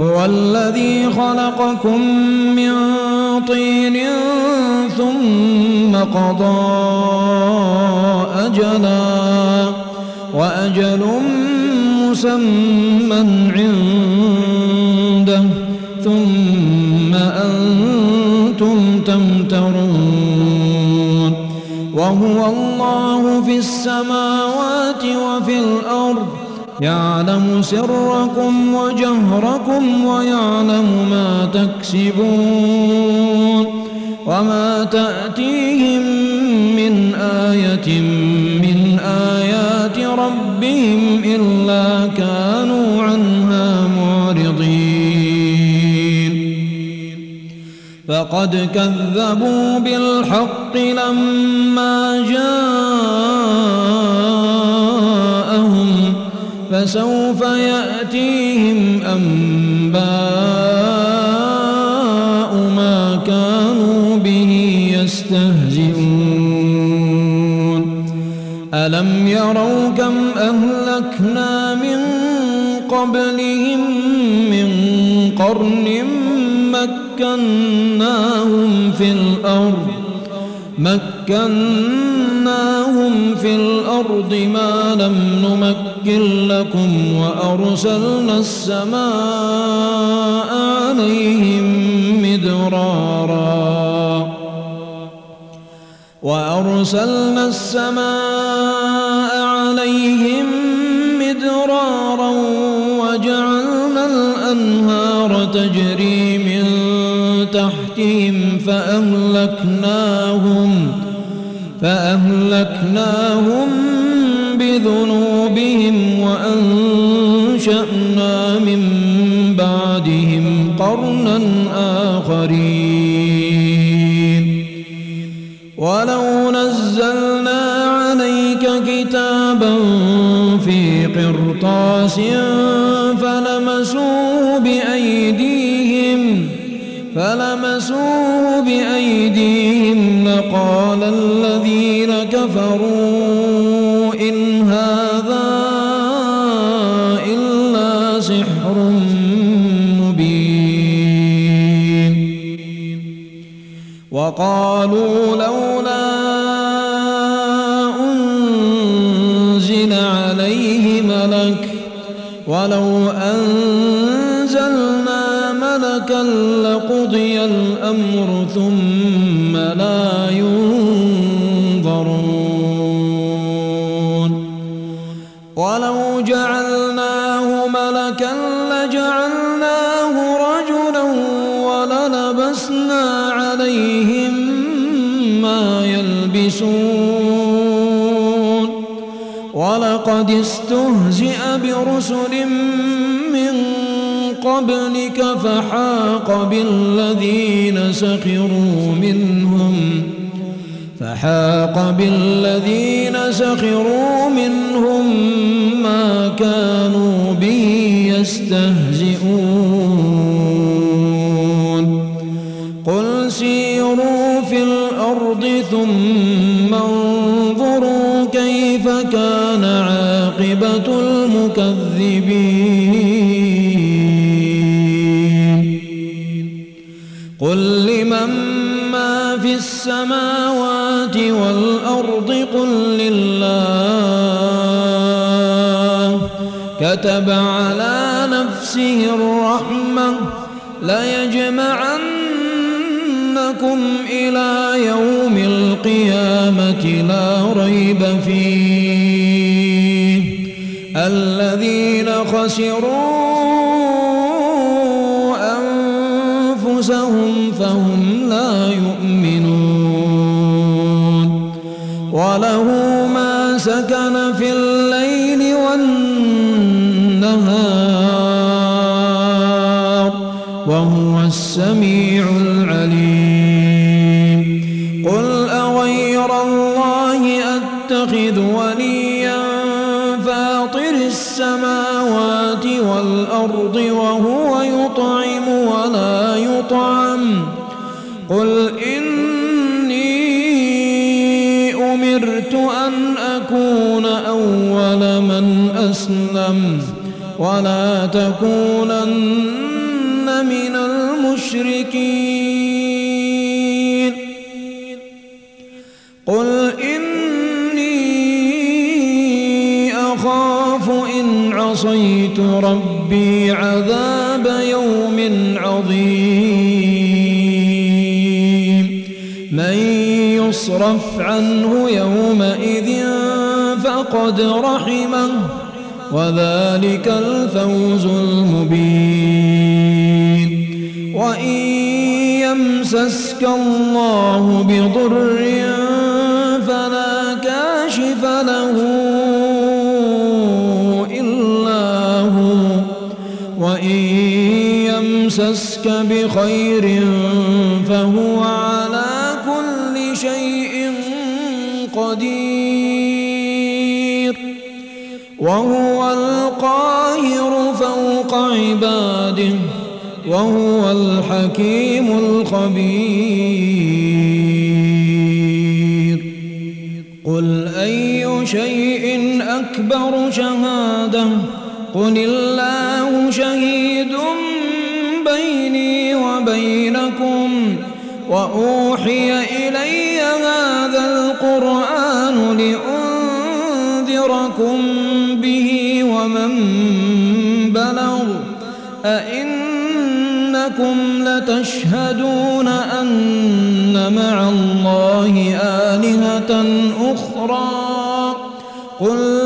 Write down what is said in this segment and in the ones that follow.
هو الذي خلقكم من طين ثم قضى أجلا وأجل مسمى عنده ثم أنتم تمترون وهو الله في السماوات وفي الأرض يعلم سركم وجهركم ويعلم ما تكسبون وما تأتيهم من آية من آيات ربهم إلا كانوا عنها معرضين. فقد كذبوا بالحق لما جاءهم فسوف يأتيهم أنباء ما كانوا به يستهزئون. ألم يروا كم أهلكنا من قبلهم من قرن مكناهم في الأرض مكناهم في الأرض ما لم نمكن لكم وأرسلنا السماء عليهم مدرارا. وأرسلنا السماء عليهم مدرارا وجعلنا الأنهار تجري من تحتهم فأهلكناهم فأهلكناهم بذنوبهم وأنشأنا من بعدهم قرنا آخرين. ولو نزلنا عليك كتابا في قرطاس فلمسوه بأيديهم فلمسوه بأيديهم وقالوا لولا أنزل عليه ملك ولو أنزلنا ملكا لقضي الأمر ولقد استهزئ برسل من قبلك فحاق بالذين سخروا منهم فحاق بالذين سخروا منهم ما كانوا به يستهزئون قل سيروا في الأرض ثم المكذبين قل لمن ما في السماوات والأرض قل لله. كتب على نفسه الرحمة ليجمعنكم إلى يوم القيامة لا ريب فيه. خسروا أسلم ولا تكونن من المشركين. قل إني أخاف إن عصيت ربي عذاب يوم عظيم. من يصرف عنه يومئذ فقد رحمه. وذلك الفوز المبين. وإن يمسسك الله بضر فلا كاشف له إلا هو. وإن يمسسك بخير فهو على كل شيء قدير. وهو وهو الحكيم الخبير. قل أي شيء أكبر شهادة؟ قل الله شهيد بيني وبينكم وأوحي إلي أئنكم لتشهدون أن مع الله آلهة أخرى. قل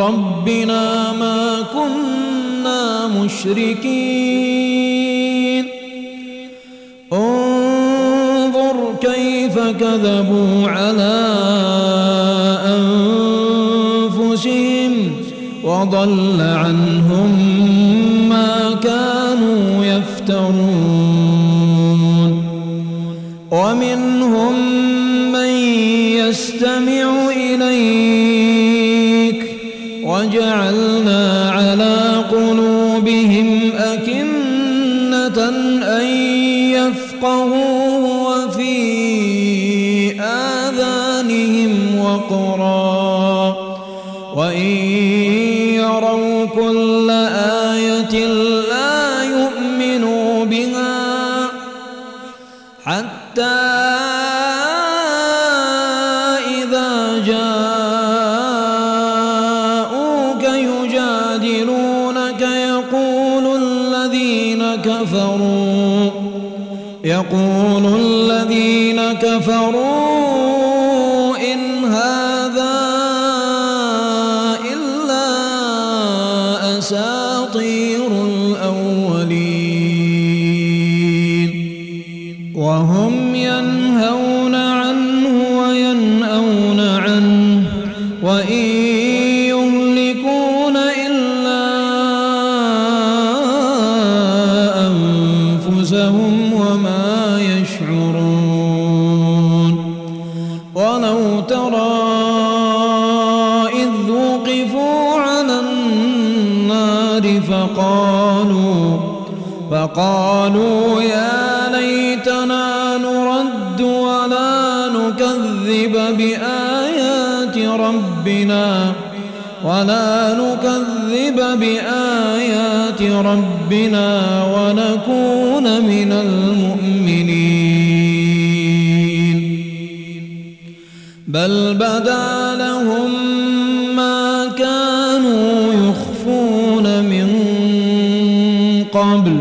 ربنا ما كنا مشركين. انظر كيف كذبوا على أنفسهم وضل عنهم ما كانوا يفترون. وقرا. وإن يروا كل آية لا يؤمنوا بها حتى إذا جاءوك يجادلونك يقول الذين كفروا يقول ولا نكذب بآيات ربنا ونكون من المؤمنين. بل بدا لهم ما كانوا يخفون من قبل.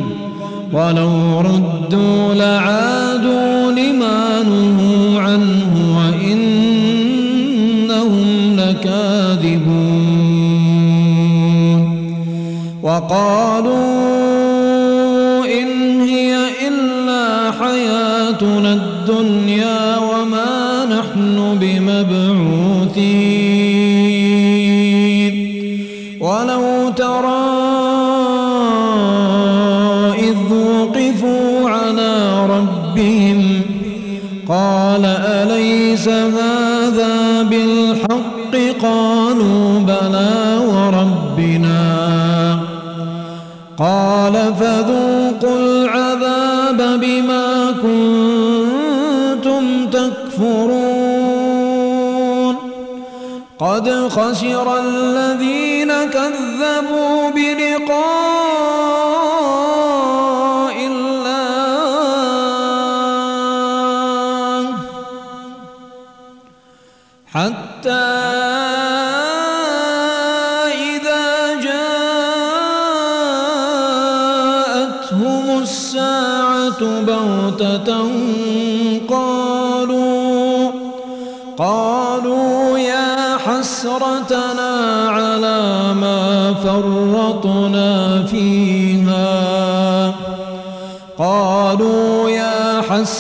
ولو ردوا لعادوا لما نهوا عنه وإنهم لكاذبون. وقالوا إن هي إلا حياتنا الدنيا وما نحن بمبعوثين. قد خسر الذين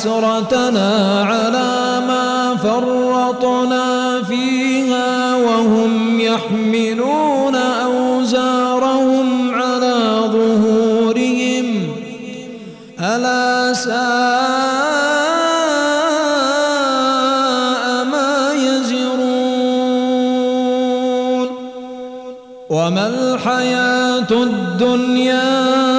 حسرتنا على ما فرطنا فيها وهم يحملون أوزارهم على ظهورهم. ألا ساء ما يزرون. وما الحياة الدنيا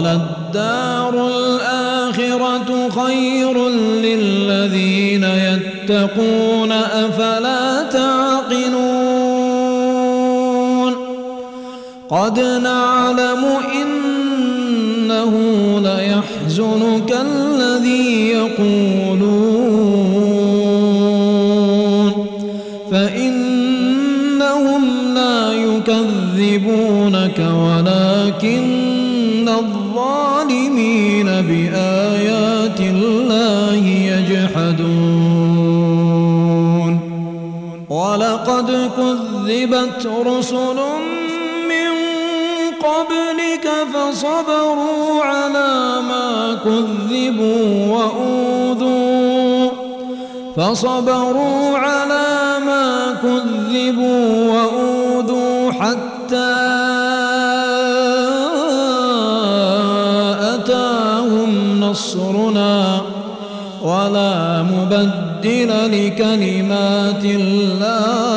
وللدار الآخرة خير للذين يتقون أفلا تعقلون؟ قد نعلم إنه ليحزنك الذي يقولون. فإنهم لا يكذبونك ولكن كذبت رسل من قبلك فصبروا على ما كذبوا وأوذوا فصبروا على ما كذبوا وأوذوا حتى أتاهم نصرنا ولا مبدل لكلمات الله.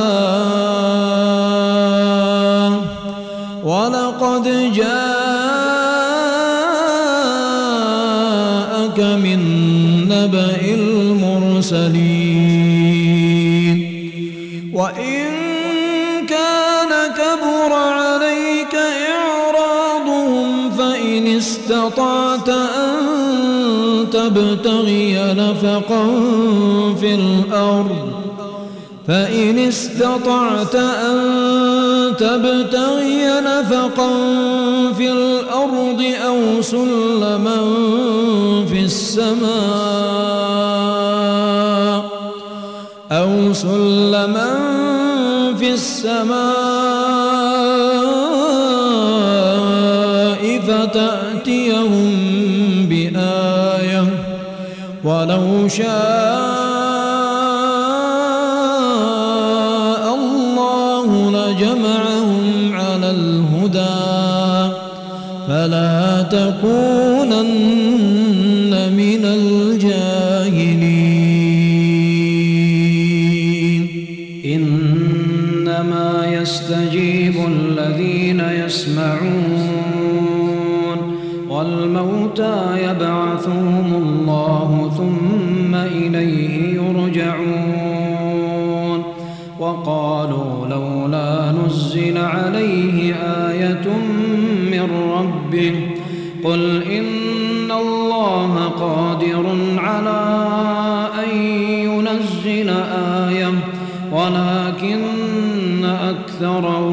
تبتغي نفقا في الأرض فإن استطعت أن تبتغي نفقا في الأرض أو سلما في السماء أو سلما في السماء ولو شاء الله لجمعهم على الهدى. فلا تكونن من الجاهلين. إنما يستجيب قل إن الله قادر على أن ينزل آية ولكن أكثرهم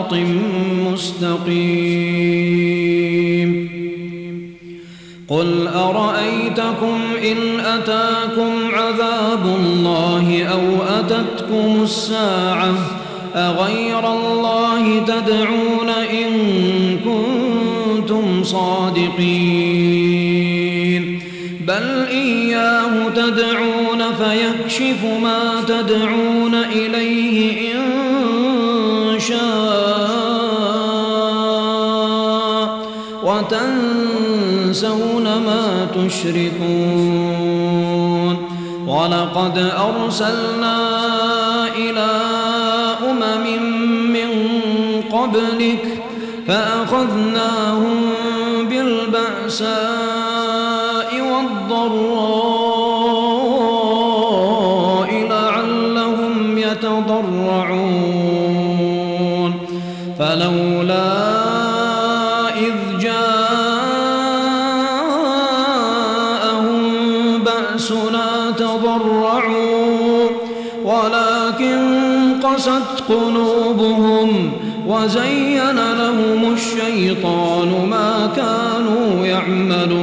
مستقيم. قل أرأيتكم إن أتاكم عذاب الله أو أتتكم الساعة أغير الله تدعون إن كنتم صادقين. بل إياه تدعون فيكشف ما تدعون إليه وتنسون ما تشركون. ولقد أرسلنا إلى أمم من قبلك فأخذناهم بالبأساء الشيطان ما كانوا يعملون.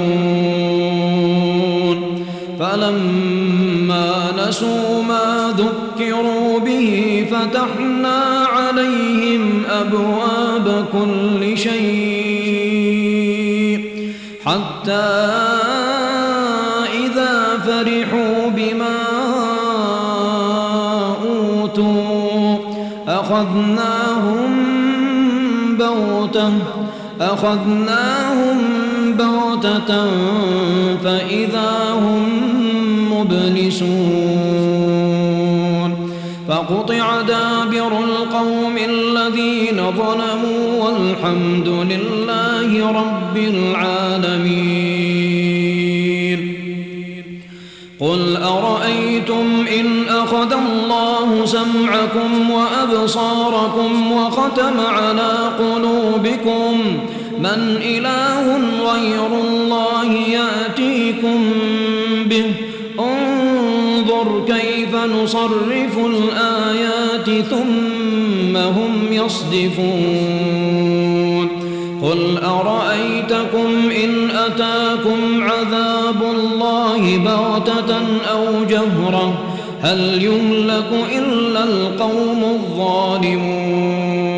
فلما نسوا ما ذكروا به فتحنا عليهم أبواب كل شيء. حتى إذا فرحوا بما أوتوا أخذناهم بغتة. أخذناهم بغتة فإذا هم مبلسون فقطع دابر القوم الذين ظلموا والحمد لله رب العالمين قل أرأيتم إن أخذ الله سمعكم وأبصاركم وختم على قلوبكم من إله غير الله يأتيكم به. انظر كيف نصرف الآيات ثم هم يصدفون. قل أرأيتكم إن أتاكم عذاب الله بغتة أو جهرة؟ هل يملك إلا القوم الظالمون؟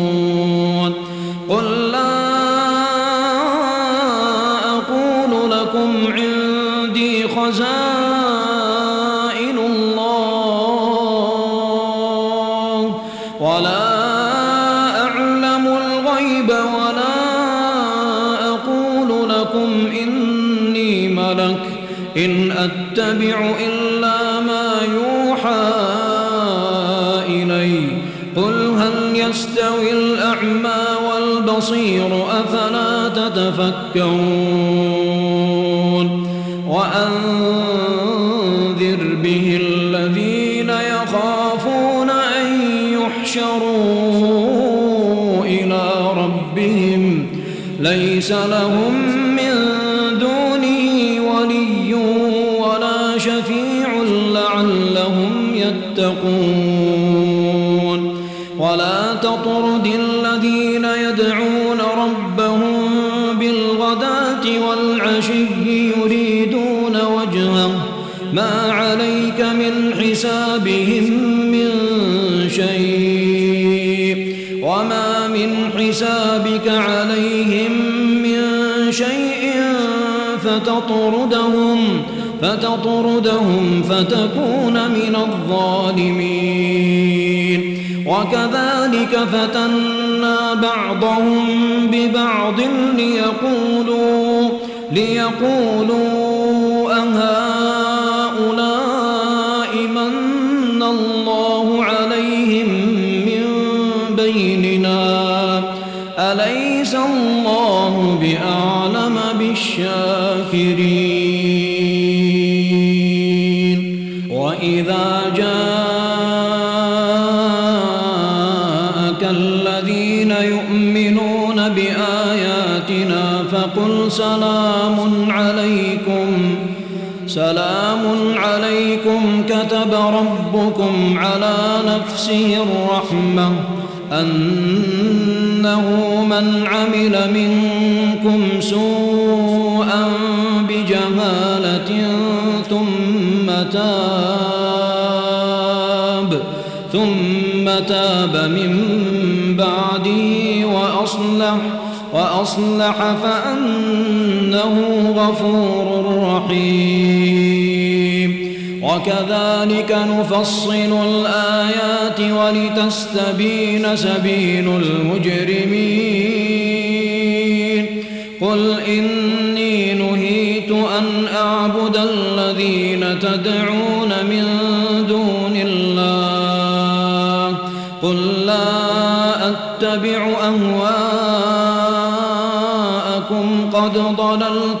أفلا تتفكرون وأنذر به الذين يخافون أن يحشروا إلى ربهم. ليس لهم فتطردهم فتكون من الظالمين. وكذلك فتنا بعضهم ببعض ليقولوا ليقولوا ربكم على نفسه الرحمة أنه من عمل منكم سوءا بجهالة ثم تاب ثم تاب من بعده وأصلح وأصلح فأنه غفور رحيم. وكذلك نفصل الآيات ولتستبين سبيل المجرمين. قل إني نهيت أن أعبد الذين تدعون من دون الله. قل لا أتبع أهواءكم قد ضللت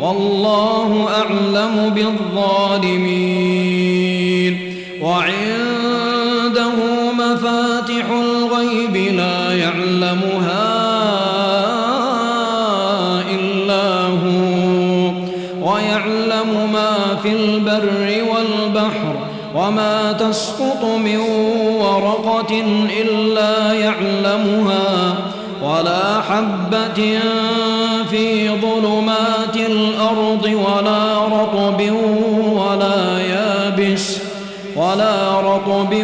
والله أعلم بالظالمين. وعنده مفاتح الغيب لا يعلمها إلا هو. ويعلم ما في البر والبحر وما تسقط من ورقة إلا يعلمها. ولا حبة في ظلمات الأرض ولا رطب ولا يابس ولا رطب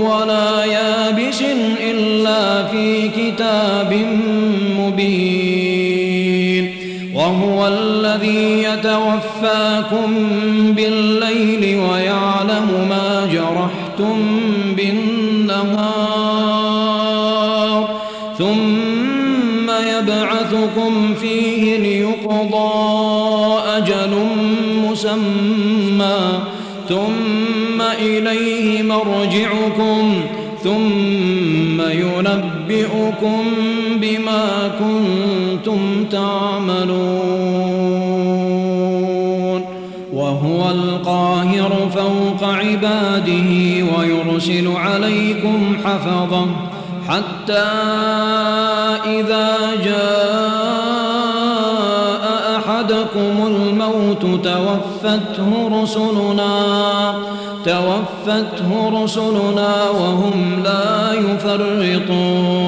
ولا يابس إلا في كتاب مبين وهو الذي يتوفاكم بالليل ينبئكم بما كنتم تعملون. وهو القاهر فوق عباده ويرسل عليكم حفظا حتى إذا جاء أحدكم الموت توفته رسلنا. توفته رسلنا وهم لا يفرطون.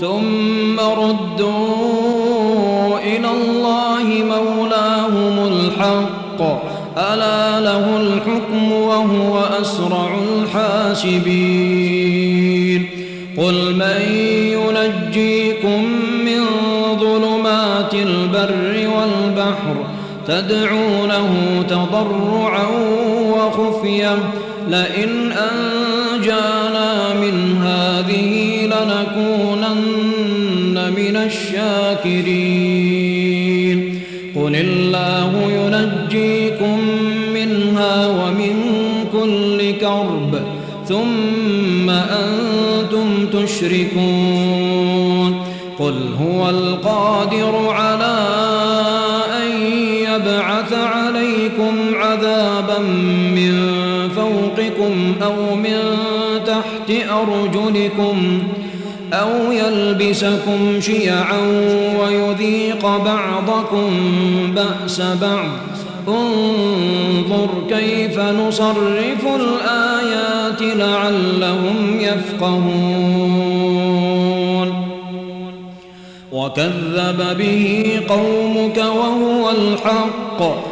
ثم ردوا إلى الله مولاهم الحق. ألا له الحكم وهو أسرع الحاسبين. قل من ينجيكم من ظلمات البر والبحر تدعونه تضرعا وخفيا لئن أنجانا من هذه لنكونن من الشاكرين. قل الله ينجيكم منها ومن كل كرب ثم أنتم تشركون. قل هو القادر على من فوقكم أو من تحت أرجلكم أو يلبسكم شيعا ويذيق بعضكم بأس بعض انظر كيف نصرف الآيات لعلهم يفقهون وكذب به قومك وهو الحق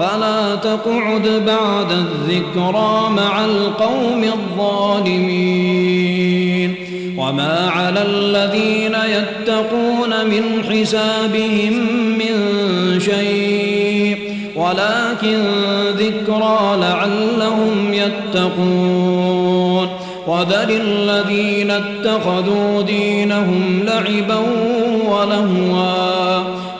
فلا تقعد بعد الذكرى مع القوم الظالمين. وما على الذين يتقون من حسابهم من شيء ولكن ذكرى لعلهم يتقون. وذل الذين اتخذوا دينهم لعبا ولهوا.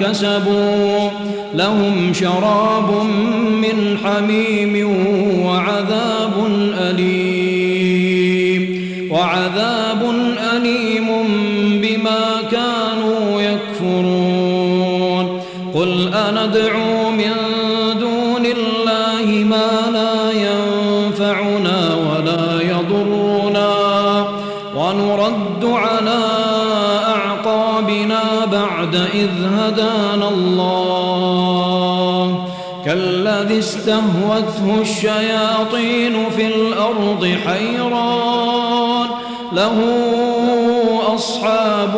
كسبوا. لهم شراب من حميم استهوته الشياطين في الأرض حيران. له أصحاب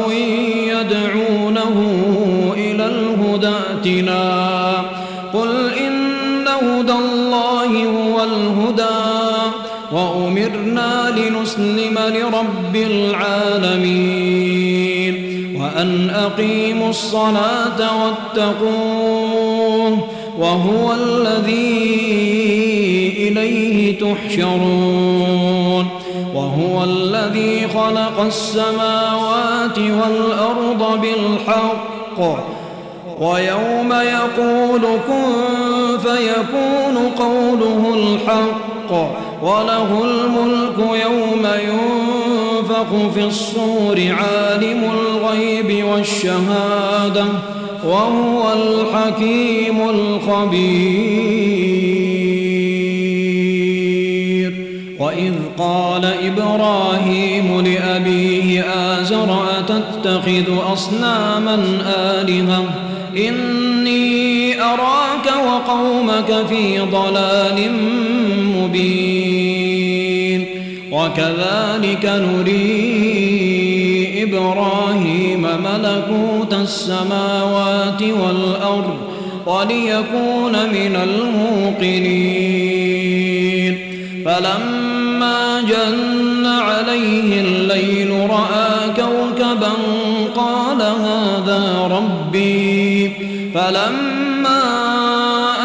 يدعونه إلى الهدى ائتنا. قل إن هدى الله هو الهدى. وأمرنا لنسلم لرب العالمين. وأن أقيموا الصلاة واتقوه وهو الذي إليه تحشرون. وهو الذي خلق السماوات والأرض بالحق. ويوم يقول كن فيكون قوله الحق. وله الملك يوم ينفق في الصور عالم الغيب والشهادة. وهو الحكيم الخبير. وإذ قال إبراهيم لأبيه آزر أتتخذ أصناما آلهة؟ إني أراك وقومك في ضلال مبين. وكذلك نري إبراهيم ملكوت السماوات والأرض وليكون من الموقنين. فلما جن عليه الليل رأى كوكبا قال هذا ربي. فلما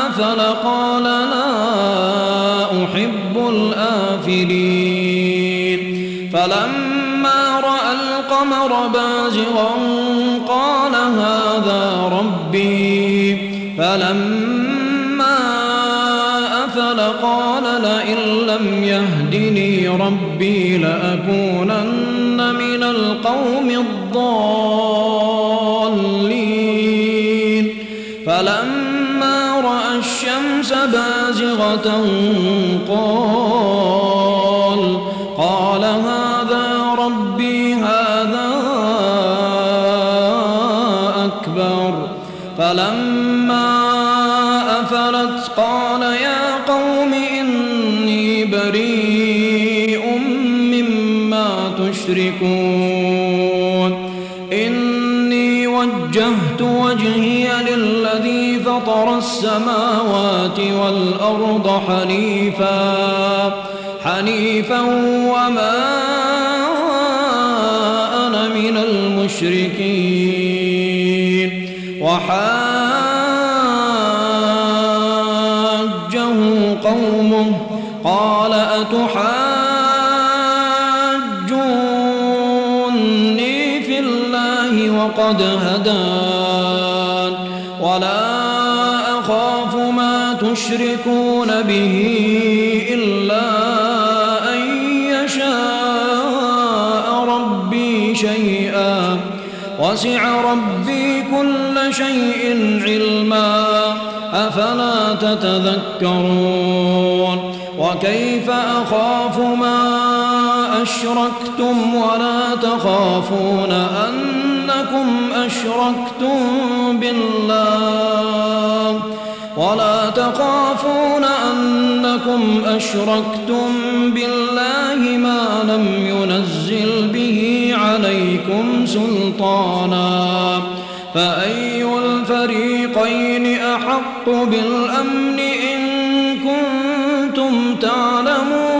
أفل قال لا أحب الآفلين. فلما رأى القمر بازغا ربي. فلما أفل قال لئن لم يهدني ربي لأكونن من القوم الضالين. فلما رأى الشمس بازغة السماوات والأرض حنيفا حنيفا وما أنا من المشركين. وسع ربي كل شيء علما أفلا تتذكرون؟ وكيف أخاف ما أشركتم؟ ولا تخافون أنكم أشركتم بالله. ولا تخافون أنكم أشركتم بالله ما لم سلطانا. فأي الفريقين أحق بالأمن إن كنتم تعلمون؟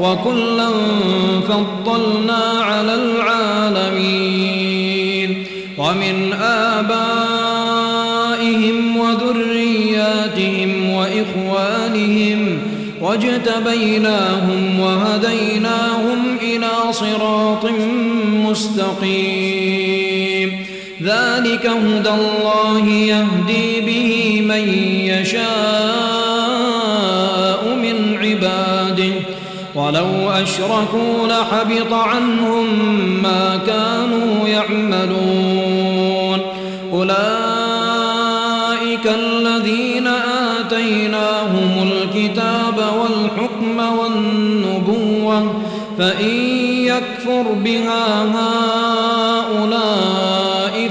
وكلا فضلنا على العالمين. ومن آبائهم وذرياتهم وإخوانهم واجتبيناهم وهديناهم إلى صراط مستقيم. ذلك هدى الله يهدي به من يشاء. ولو أشركوا لحبط عنهم ما كانوا يعملون. أولئك الذين آتيناهم الكتاب والحكم والنبوة فإن يكفر بها هؤلاء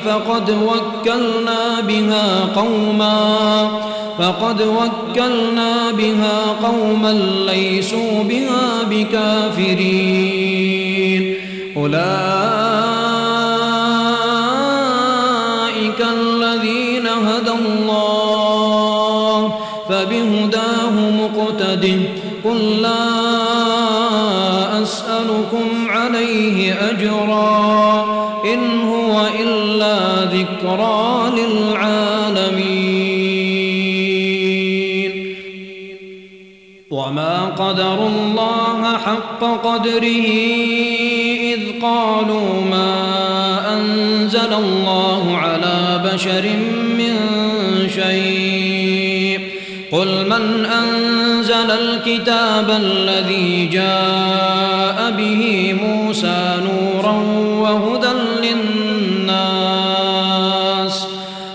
فقد وكلنا بها قوما. فقد وكلنا بها قوما ليسوا بها بكافرين. أولئك الذين هدى الله فبهداه مقتد قل لا أسألكم عليه أجرا. وما قدر الله حق قدره إذ قالوا ما أنزل الله على بشر من شيء قل من أنزل الكتاب الذي جاء به موسى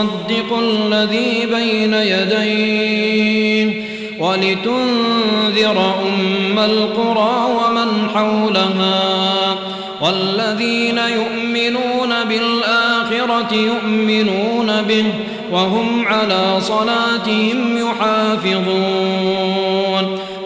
مصدق الذي بين يديه ولتنذر أم القرى ومن حولها والذين يؤمنون بالآخرة يؤمنون به وهم على صلاتهم يحافظون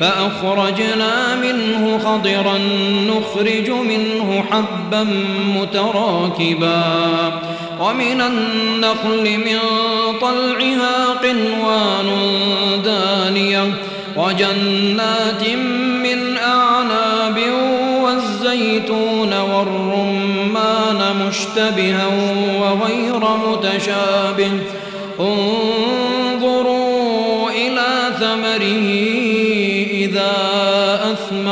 فأخرجنا منه خضرا نخرج منه حبا متراكبا ومن النخل من طلعها قنوان دانية وجنات من أعناب والزيتون والرمان مشتبها وغير متشابه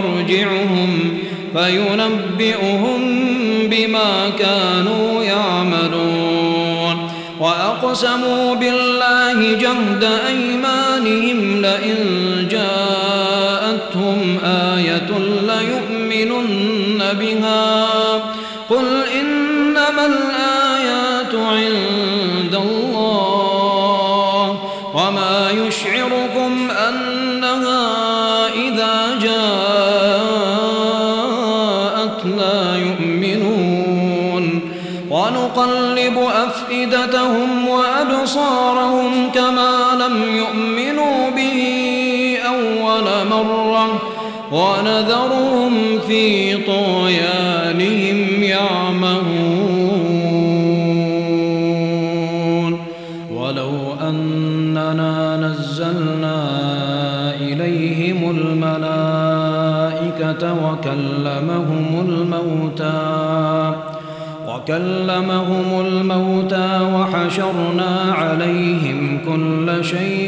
مرجعهم فينبئهم بما كانوا يعملون. وأقسموا بالله جهد أيمانهم لئن جاءتهم آية ليؤمنن بها. قل إنما الآيات عند وأبصارهم كما لم يؤمنوا به أول مرة ونذرهم في طغيانهم يعمهون. ولو أننا نزلنا إليهم الملائكة وكلمهم وكلمهم الموتى وحشرنا عليهم كل شيء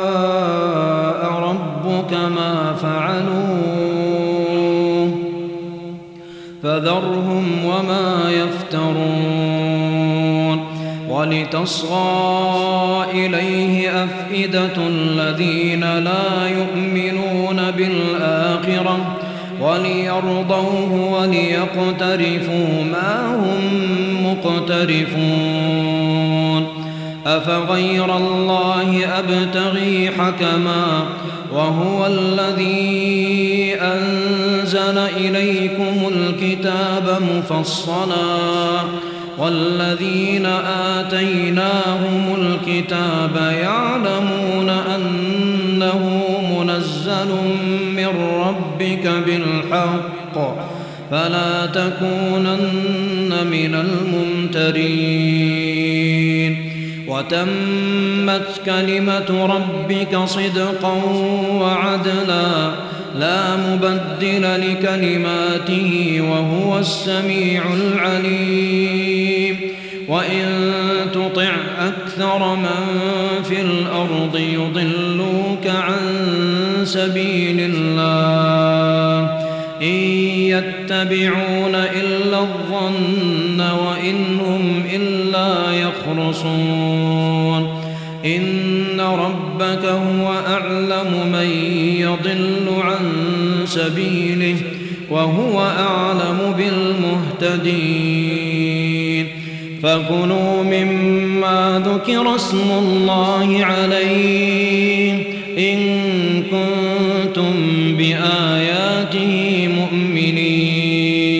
فذرهم وما يفترون ولتصغى إليه أفئدة الذين لا يؤمنون بالآخرة وليرضوه وليقترفوا ما هم مقترفون أفغير الله أبتغي حكما وهو الذي أنزل إليكم الكتاب مفصلا والذين آتيناهم الكتاب يعلمون أنه منزل من ربك بالحق فلا تكونن من الممترين وتمت كلمة ربك صدقا وعدلا لا مبدل لكلماته وهو السميع العليم. وإن تطع أكثر من في الأرض يضلوك عن سبيل الله. إن يتبعون إلا الظن وإن هم إلا يخرصون. إن ربك هو أعلم من يضل سبيله وهو أعلم بالمهتدين. فكلوا مما ذكر اسم الله عليه إن كنتم بآياته مؤمنين.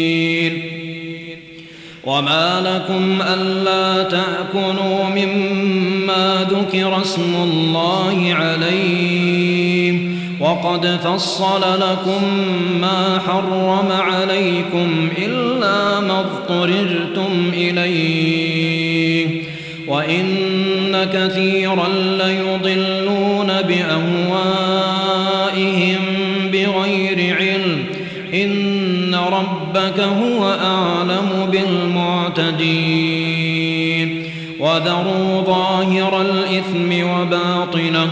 وما لكم ألا تأكلوا مما ذكر اسم الله عليه وقد فصل لكم ما حرم عليكم إلا ما اضطررتم إليه. وإن كثيرا ليضلون بأهوائهم بغير علم. إن ربك هو أعلم بالمعتدين. وذروا ظاهر الإثم وباطنه.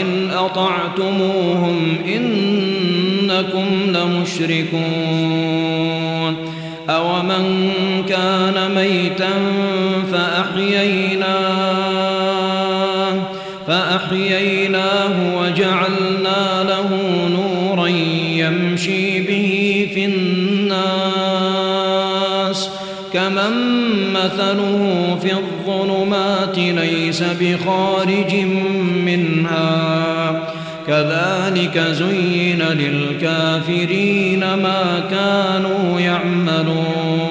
وإن أطعتموهم إنكم لمشركون أومن كان ميتا فأحييناه فأحييناه وجعلنا له نورا يمشي به في الناس كمن مثله في الظلمات ليس بخارج كذلك زين للكافرين ما كانوا يعملون.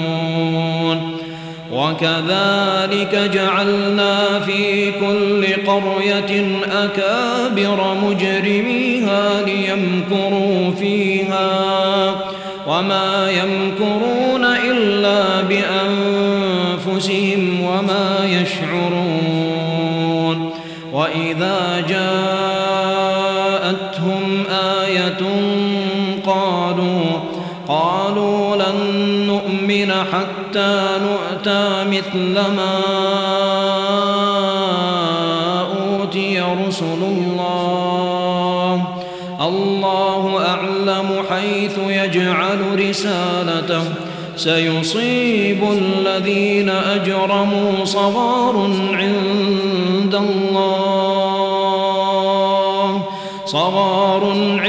وكذلك جعلنا في كل قرية أكابر مجرميها ليمكروا فيها. وما يمكرون حتى نؤتى مثل ما أوتي رسل الله. الله أعلم حيث يجعل رسالته. سيصيب الذين أجرموا صغار عند الله. صغار عند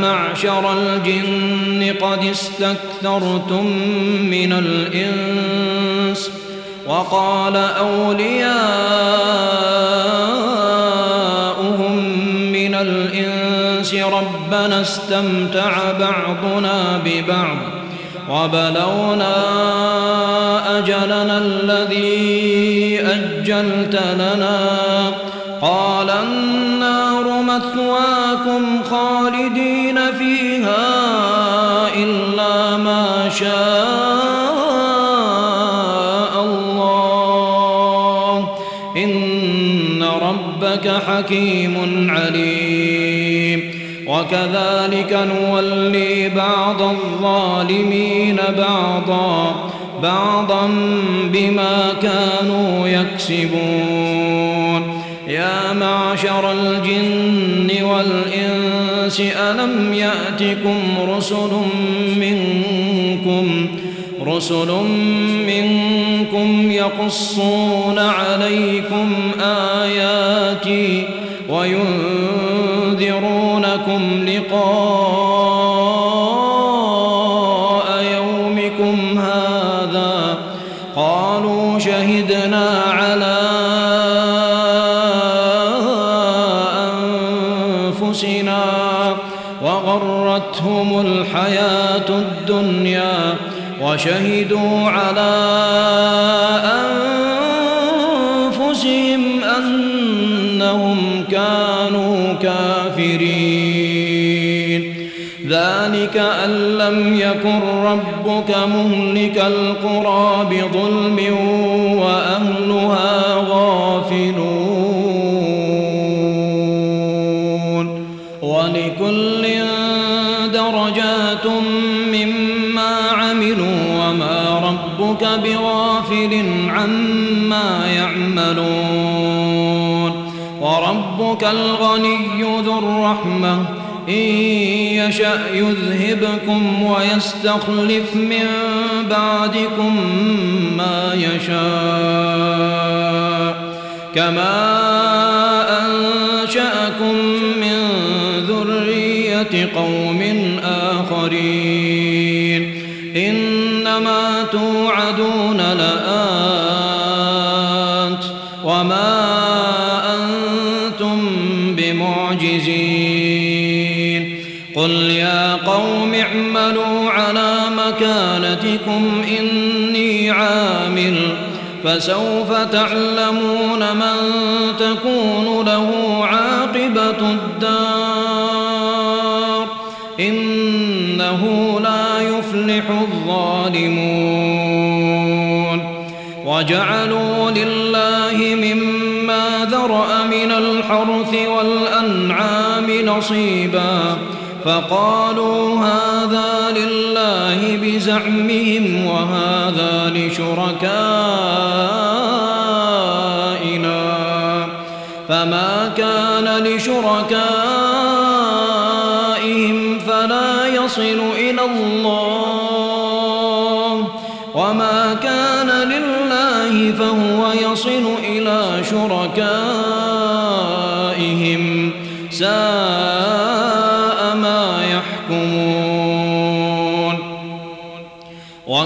معشر الجن قد استكثرتم من الإنس وقال أولياؤهم من الإنس ربنا استمتع بعضنا ببعض وبلونا أجلنا الذي أجلت لنا قال النار مثواكم خالدين شاء الله. إن ربك حكيم عليم. وكذلك نولي بعض الظالمين بعضا بعضا بما كانوا يكسبون. يا معشر الجن والإنس ألم يأتكم رسل منكم رسل منكم يقصون عليكم آياتي وينذرونكم لقاء يومكم هذا قالوا شهدنا على أنفسنا وغرتهم الحياة وشهدوا على أنفسهم أنهم كانوا كافرين. ذلك أن لم يكن ربك مهلك القرى وربك الغني ذو الرحمة. إن يشأ يذهبكم ويستخلف من بعدكم ما يشاء. كما أنشأكم من ذرية قوم آخرين. مكانتكم إني عامل فسوف تعلمون من تكون له عاقبة الدار إنه لا يفلح الظالمون وجعلوا لله مما ذرأ من الحرث والأنعام نصيبا فقالوا هذا لله بزعمهم وهذا لشركائنا. فما كان لشركائهم فلا يصل إلى الله. وما كان لله فهو يصل إلى شركائهم.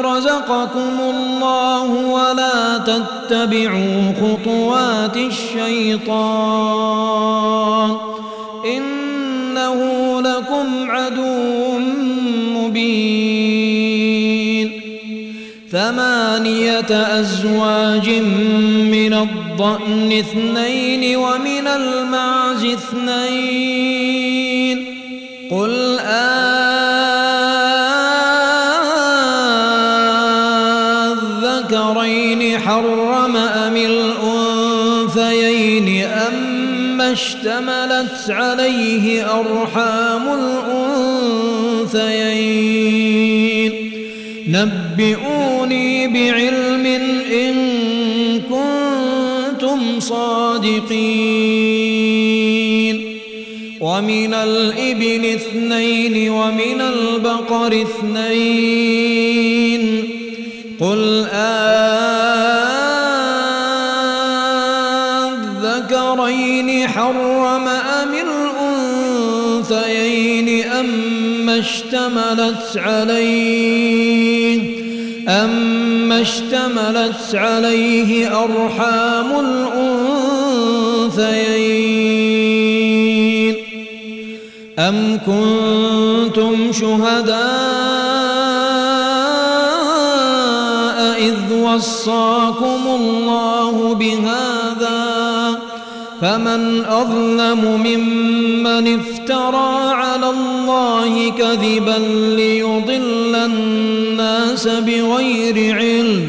رزقكم الله ولا تتبعوا خطوات الشيطان إنه لكم عدو مبين ثمانية أزواج من الضأن اثنين ومن المعز اثنين قل اشتملت عليه أرحام الأنثيين. نبئوني بعلم إن كنتم صادقين. ومن الإبل اثنين ومن البقر اثنين. قل آذكرين حرم أم الأنثيين أما اشتملت عليه أما اشتملت عليه أرحام الأنثيين أم كنتم شهداء إذ وصاكم فمن أظلم ممن افترى على الله كذبا ليضل الناس بغير علم.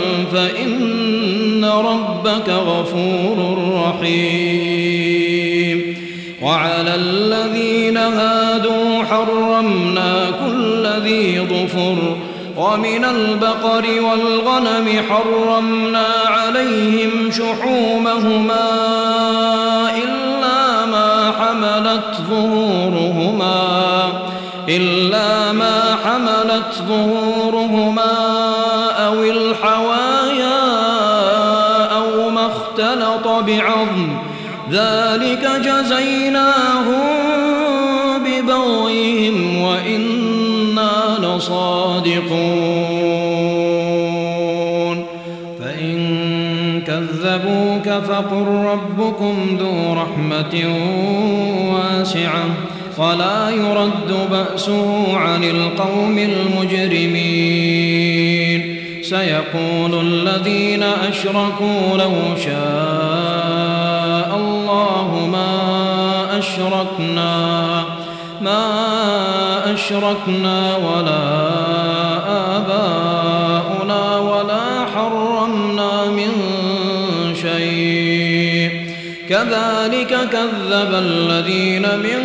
ربك غفور رحيم. وعلى الذين هادوا حرمنا كل ذي ظفر. ومن البقر والغنم حرمنا عليهم شحومهما إلا ما حملت ظهورهما. إلا ذلك جزيناهم ببغيهم وإنا لصادقون. فإن كذبوك فقل ربكم ذو رحمة واسعة ولا يرد بأسه عن القوم المجرمين. سيقول الذين أشركوا لو شاء أشركنا ما أشركنا ولا آباؤنا ولا حرمنا من شيء. كذلك كذب الذين من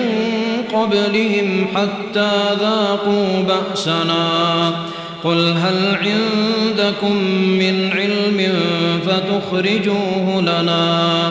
قبلهم حتى ذاقوا بأسنا. قل هل عندكم من علم فتخرجوه لنا؟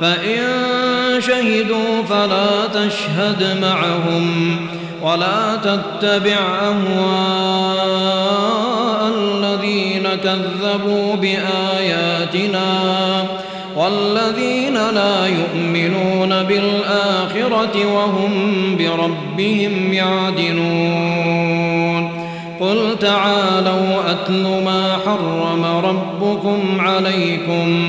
فإن شهدوا فلا تشهد معهم ولا تتبع أهواء الذين كذبوا بآياتنا والذين لا يؤمنون بالآخرة وهم بربهم يعدلون قل تعالوا أتل ما حرم ربكم عليكم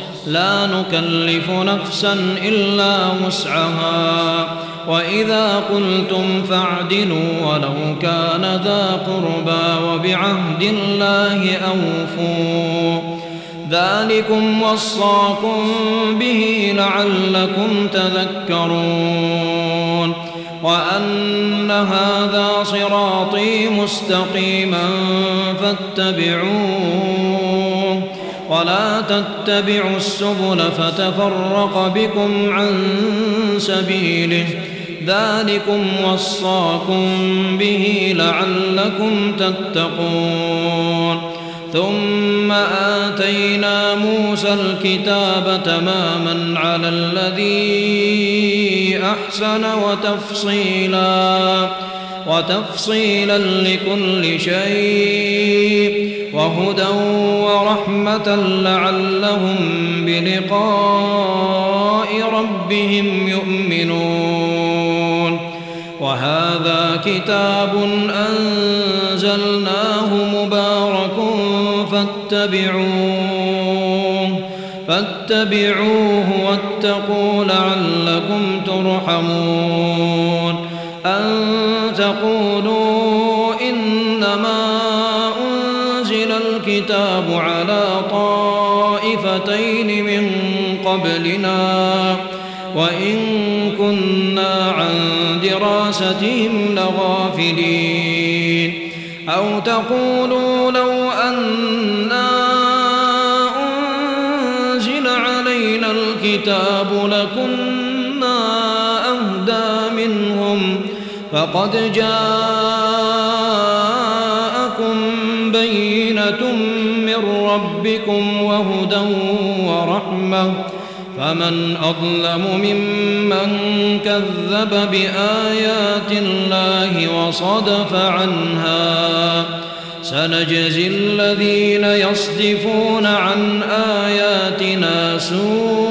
لا نكلف نفسا إلا وسعها. وإذا قلتم فاعدلوا ولو كان ذا قربى وبعهد الله أوفوا. ذلكم وصاكم به لعلكم تذكرون. وأن هذا صراطي مستقيما فاتبعوه ولا تتبعوا السبل فتفرق بكم عن سبيله. ذلكم وصاكم به لعلكم تتقون. ثم آتينا موسى الكتاب تماما على الذي أحسن وتفصيلا وتفصيلا لكل شيء. وهدى ورحمة لعلهم بلقاء ربهم يؤمنون. وهذا كتاب أنزل أنزلناه مبارك فاتبعوه فاتبعوه واتقوا لعلكم ترحمون. أن تقولوا الكتاب على طائفتين من قبلنا. وإن كنا عن دراستهم لغافلين. أو تقولوا لو أنا أنزل علينا الكتاب لكنا أهدى منهم. فقد جاءكم ربكم وهدى ورحمة فمن أظلم ممن كذب بآيات الله وصدف عنها سنجزي الذين يصدفون عن آياتنا سوء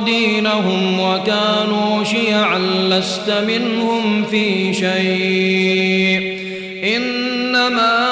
دينهم وكانوا شيعا لست منهم في شيء. إنما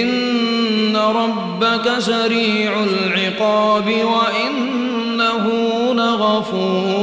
إن ربك سريع العقاب وإنه لغفور